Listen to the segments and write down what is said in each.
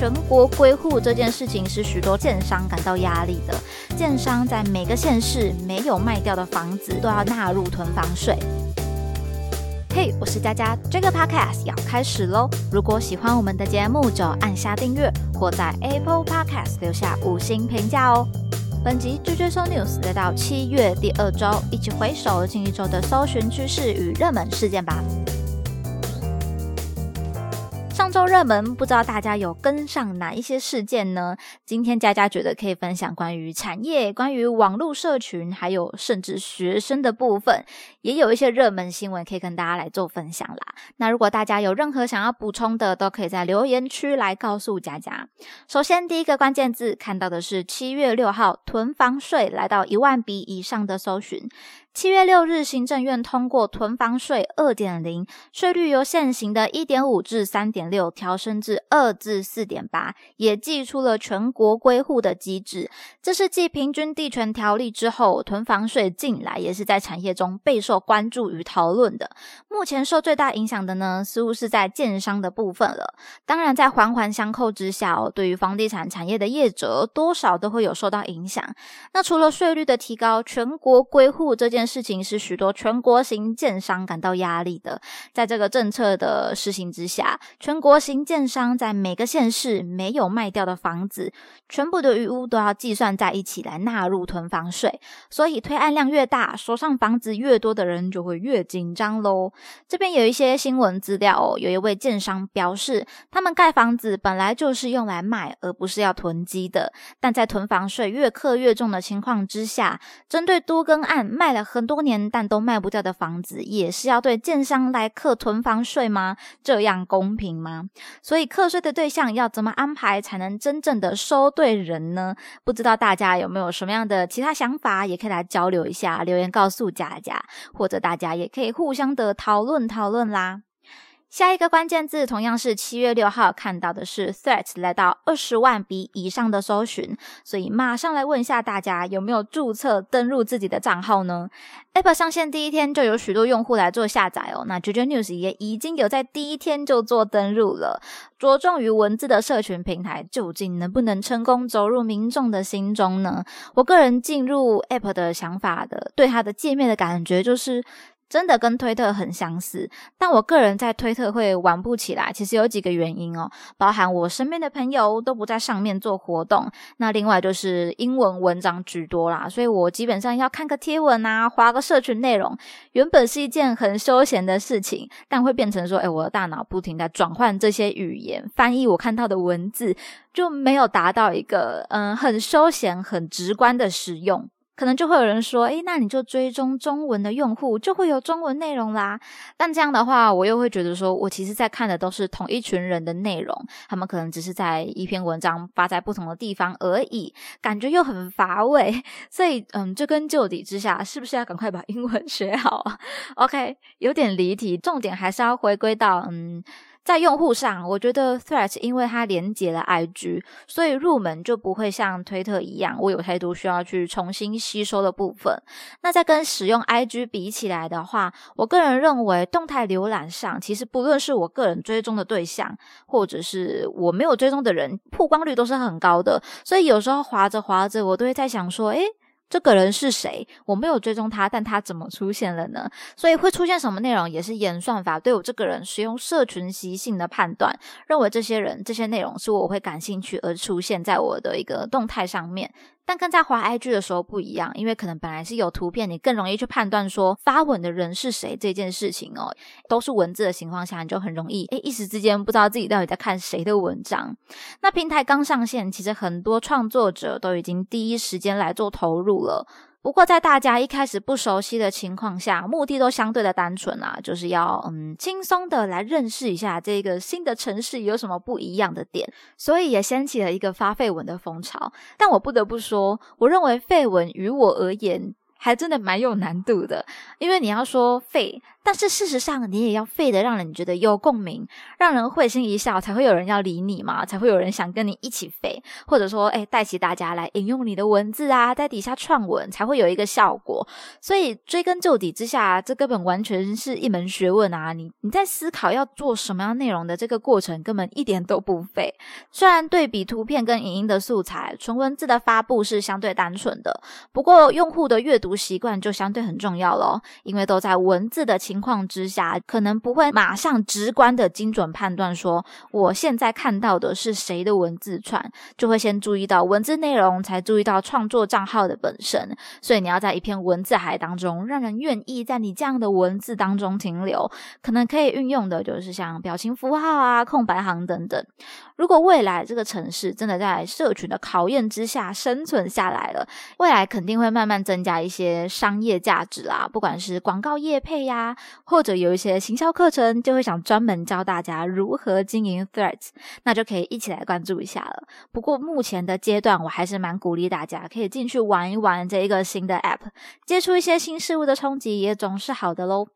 全国归户这件事情是许多建商感到压力的。建商在每个县市没有卖掉的房子都要纳入囤房税。嘿，我是佳佳，这个 podcast 要开始喽！如果喜欢我们的节目，就按下订阅或在 Apple Podcast 留下五星评价哦。本集追追搜 news 来到七月第二周，一起回首近一周的搜寻趋势与热门事件吧。周热门，不知道大家有跟上哪一些事件呢？今天佳佳觉得可以分享关于产业、关于网络社群，还有甚至学生的部分，也有一些热门新闻可以跟大家来做分享啦。那如果大家有任何想要补充的，都可以在留言区来告诉佳佳。首先，第一个关键字看到的是七月六号囤房税来到一万笔以上的搜寻。七月六日，行政院通过囤房税二点零，税率由现行的一点五至三点六调升至二至四点八，也寄出了全国归户的机制。这是继平均地权条例之后，囤房税近来也是在产业中备受关注与讨论的。目前受最大影响的呢，似乎是在建商的部分了。当然，在环环相扣之下哦，对于房地产产业的业者，多少都会有受到影响。那除了税率的提高，全国归户这件。事情是许多全国型建商感到压力的。在这个政策的实行之下，全国型建商在每个县市没有卖掉的房子，全部的余屋都要计算在一起来纳入囤房税。所以推案量越大，手上房子越多的人就会越紧张喽。这边有一些新闻资料，有一位建商表示，他们盖房子本来就是用来卖，而不是要囤积的。但在囤房税越克越重的情况之下，针对多更案卖了。很多年但都卖不掉的房子，也是要对建商来课囤房税吗？这样公平吗？所以课税的对象要怎么安排，才能真正的收对人呢？不知道大家有没有什么样的其他想法，也可以来交流一下，留言告诉佳佳，或者大家也可以互相的讨论讨论啦。下一个关键字同样是七月六号看到的是 threat 来到二十万笔以上的搜寻，所以马上来问一下大家有没有注册登录自己的账号呢？App 上线第一天就有许多用户来做下载哦，那 JJ News 也已经有在第一天就做登录了。着重于文字的社群平台，究竟能不能成功走入民众的心中呢？我个人进入 App 的想法的，对它的界面的感觉就是。真的跟推特很相似，但我个人在推特会玩不起来。其实有几个原因哦，包含我身边的朋友都不在上面做活动，那另外就是英文文章居多啦，所以我基本上要看个贴文啊，划个社群内容，原本是一件很休闲的事情，但会变成说，哎，我的大脑不停在转换这些语言，翻译我看到的文字，就没有达到一个嗯很休闲、很直观的使用。可能就会有人说，诶，那你就追踪中文的用户，就会有中文内容啦。但这样的话，我又会觉得说，我其实在看的都是同一群人的内容，他们可能只是在一篇文章发在不同的地方而已，感觉又很乏味。所以，嗯，追根究底之下，是不是要赶快把英文学好？OK，有点离题，重点还是要回归到，嗯。在用户上，我觉得 Threads 因为它连接了 IG，所以入门就不会像推特一样，我有太多需要去重新吸收的部分。那在跟使用 IG 比起来的话，我个人认为动态浏览上，其实不论是我个人追踪的对象，或者是我没有追踪的人，曝光率都是很高的。所以有时候滑着滑着，我都会在想说，诶。这个人是谁？我没有追踪他，但他怎么出现了呢？所以会出现什么内容，也是演算法对我这个人使用社群习性的判断，认为这些人、这些内容是我会感兴趣而出现在我的一个动态上面。但跟在滑 IG 的时候不一样，因为可能本来是有图片，你更容易去判断说发文的人是谁这件事情哦。都是文字的情况下，你就很容易诶一时之间不知道自己到底在看谁的文章。那平台刚上线，其实很多创作者都已经第一时间来做投入了。不过，在大家一开始不熟悉的情况下，目的都相对的单纯啊，就是要嗯轻松的来认识一下这个新的城市有什么不一样的点，所以也掀起了一个发废文的风潮。但我不得不说，我认为废文于我而言。还真的蛮有难度的，因为你要说废，但是事实上，你也要废的让人觉得有共鸣，让人会心一笑，才会有人要理你嘛，才会有人想跟你一起废，或者说，哎，带起大家来引用你的文字啊，在底下串文，才会有一个效果。所以追根究底之下，这根本完全是一门学问啊！你你在思考要做什么样内容的这个过程，根本一点都不废。虽然对比图片跟影音的素材，纯文字的发布是相对单纯的，不过用户的阅读习惯就相对很重要咯，因为都在文字的情况之下，可能不会马上直观的精准判断说我现在看到的是谁的文字串，就会先注意到文字内容，才注意到创作账号的本身。所以你要在一篇文字海当中，让人愿意在你这样的文字当中停留，可能可以运用的就是像表情符号啊、空白行等等。如果未来这个城市真的在社群的考验之下生存下来了，未来肯定会慢慢增加一些商业价值啦，不管是广告业配呀，或者有一些行销课程，就会想专门教大家如何经营 Threads，那就可以一起来关注一下了。不过目前的阶段，我还是蛮鼓励大家可以进去玩一玩这一个新的 App，接触一些新事物的冲击也总是好的喽。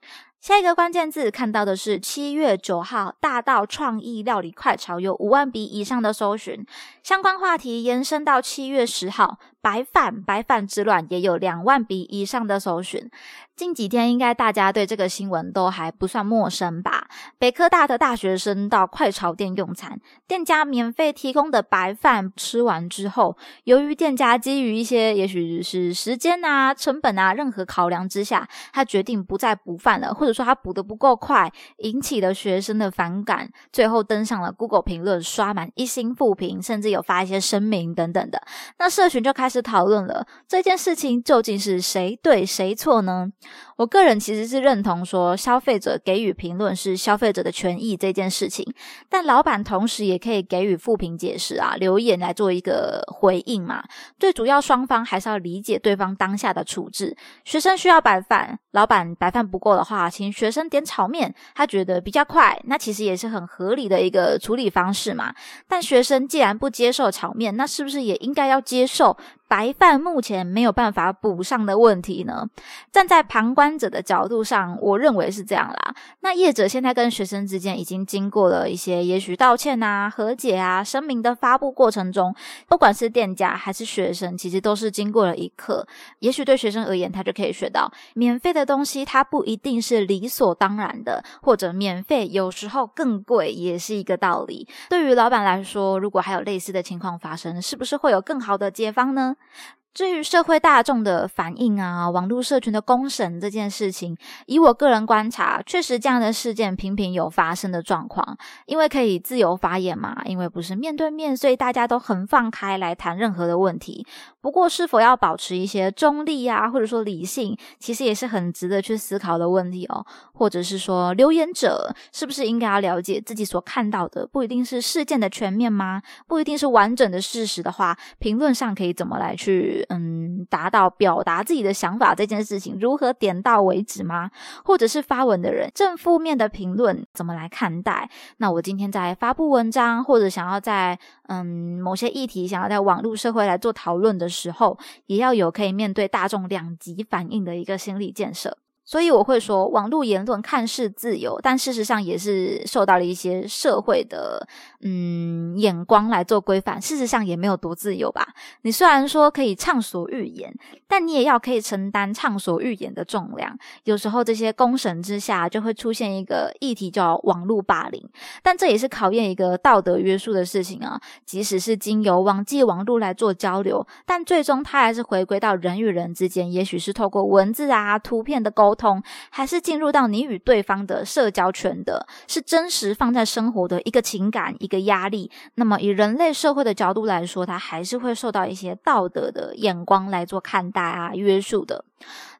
下一个关键字看到的是七月九号，大道创意料理快炒有五万笔以上的搜寻，相关话题延伸到七月十号。白饭白饭之乱也有两万笔以上的搜寻。近几天应该大家对这个新闻都还不算陌生吧？北科大的大学生到快炒店用餐，店家免费提供的白饭吃完之后，由于店家基于一些也许是时间啊、成本啊任何考量之下，他决定不再补饭了，或者说他补的不够快，引起了学生的反感，最后登上了 Google 评论，刷满一星负评，甚至有发一些声明等等的。那社群就开始。讨论了这件事情究竟是谁对谁错呢？我个人其实是认同说，消费者给予评论是消费者的权益这件事情，但老板同时也可以给予负评解释啊，留言来做一个回应嘛。最主要双方还是要理解对方当下的处置。学生需要白饭，老板白饭不够的话，请学生点炒面，他觉得比较快，那其实也是很合理的一个处理方式嘛。但学生既然不接受炒面，那是不是也应该要接受？白饭目前没有办法补上的问题呢？站在旁观者的角度上，我认为是这样啦。那业者现在跟学生之间已经经过了一些，也许道歉啊、和解啊、声明的发布过程中，不管是店家还是学生，其实都是经过了一课。也许对学生而言，他就可以学到，免费的东西它不一定是理所当然的，或者免费有时候更贵也是一个道理。对于老板来说，如果还有类似的情况发生，是不是会有更好的解方呢？呢？至于社会大众的反应啊，网络社群的公审这件事情，以我个人观察，确实这样的事件频频有发生的状况。因为可以自由发言嘛，因为不是面对面，所以大家都很放开来谈任何的问题。不过，是否要保持一些中立啊，或者说理性，其实也是很值得去思考的问题哦。或者是说，留言者是不是应该要了解自己所看到的不一定是事件的全面吗？不一定是完整的事实的话，评论上可以怎么来去？嗯，达到表达自己的想法这件事情，如何点到为止吗？或者是发文的人正负面的评论怎么来看待？那我今天在发布文章，或者想要在嗯某些议题想要在网络社会来做讨论的时候，也要有可以面对大众两极反应的一个心理建设。所以我会说，网络言论看似自由，但事实上也是受到了一些社会的嗯眼光来做规范。事实上也没有多自由吧。你虽然说可以畅所欲言，但你也要可以承担畅所欲言的重量。有时候这些公审之下，就会出现一个议题叫网络霸凌，但这也是考验一个道德约束的事情啊。即使是经由网际网络来做交流，但最终它还是回归到人与人之间，也许是透过文字啊、图片的沟。通还是进入到你与对方的社交圈的，是真实放在生活的一个情感、一个压力。那么以人类社会的角度来说，它还是会受到一些道德的眼光来做看待啊、约束的。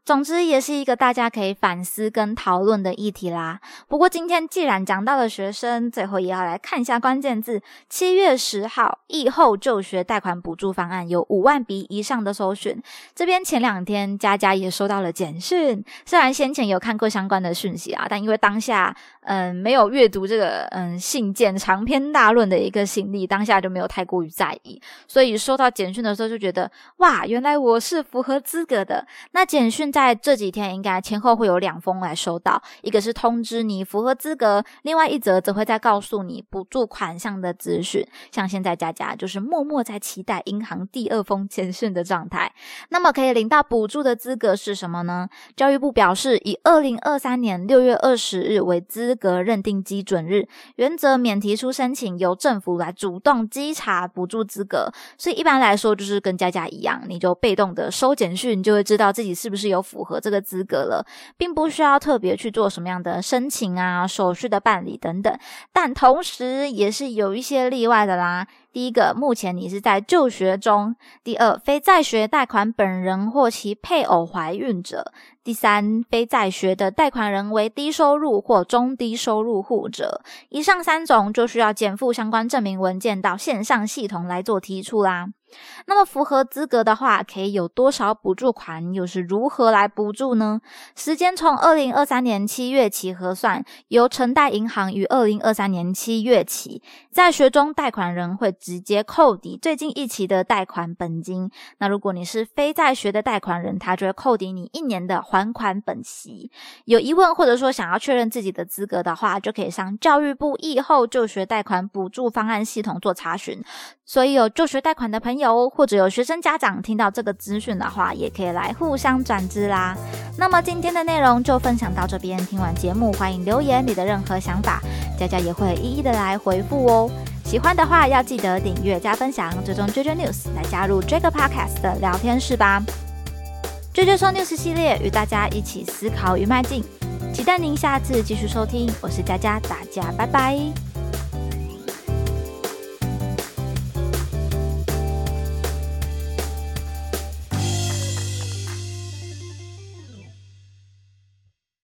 总之，也是一个大家可以反思跟讨论的议题啦。不过，今天既然讲到了学生，最后也要来看一下关键字：七月十号，疫后就学贷款补助方案有五万笔以上的搜寻。这边前两天，佳佳也收到了简讯，虽然。先前有看过相关的讯息啊，但因为当下嗯没有阅读这个嗯信件长篇大论的一个心力，当下就没有太过于在意，所以收到简讯的时候就觉得哇，原来我是符合资格的。那简讯在这几天应该前后会有两封来收到，一个是通知你符合资格，另外一则则会再告诉你补助款项的资讯。像现在佳佳就是默默在期待银行第二封简讯的状态。那么可以领到补助的资格是什么呢？教育部表示，以二零二三年六月二十日为资格认定基准日，原则免提出申请，由政府来主动稽查补助资格。所以一般来说，就是跟佳佳一样，你就被动的收简讯，就会知道自己是不是有符合这个资格了，并不需要特别去做什么样的申请啊、手续的办理等等。但同时也是有一些例外的啦。第一个，目前你是在就学中；第二，非在学贷款本人或其配偶怀孕者；第三，非在学的贷款人为低收入或中低收入户者。以上三种就需要减负相关证明文件到线上系统来做提出啦。那么符合资格的话，可以有多少补助款？又是如何来补助呢？时间从二零二三年七月起核算，由城贷银行于二零二三年七月起，在学中贷款人会直接扣抵最近一期的贷款本金。那如果你是非在学的贷款人，他就会扣抵你一年的还款本息。有疑问或者说想要确认自己的资格的话，就可以上教育部疫后就学贷款补助方案系统做查询。所以有就学贷款的朋友，或者有学生家长听到这个资讯的话，也可以来互相转知啦。那么今天的内容就分享到这边，听完节目欢迎留言你的任何想法，佳佳也会一一的来回复哦。喜欢的话要记得订阅加分享，追踪 JJ News 来加入这个 Podcast 的聊天室吧。JJ 说 News 系列与大家一起思考与迈进，期待您下次继续收听。我是佳佳，大家拜拜。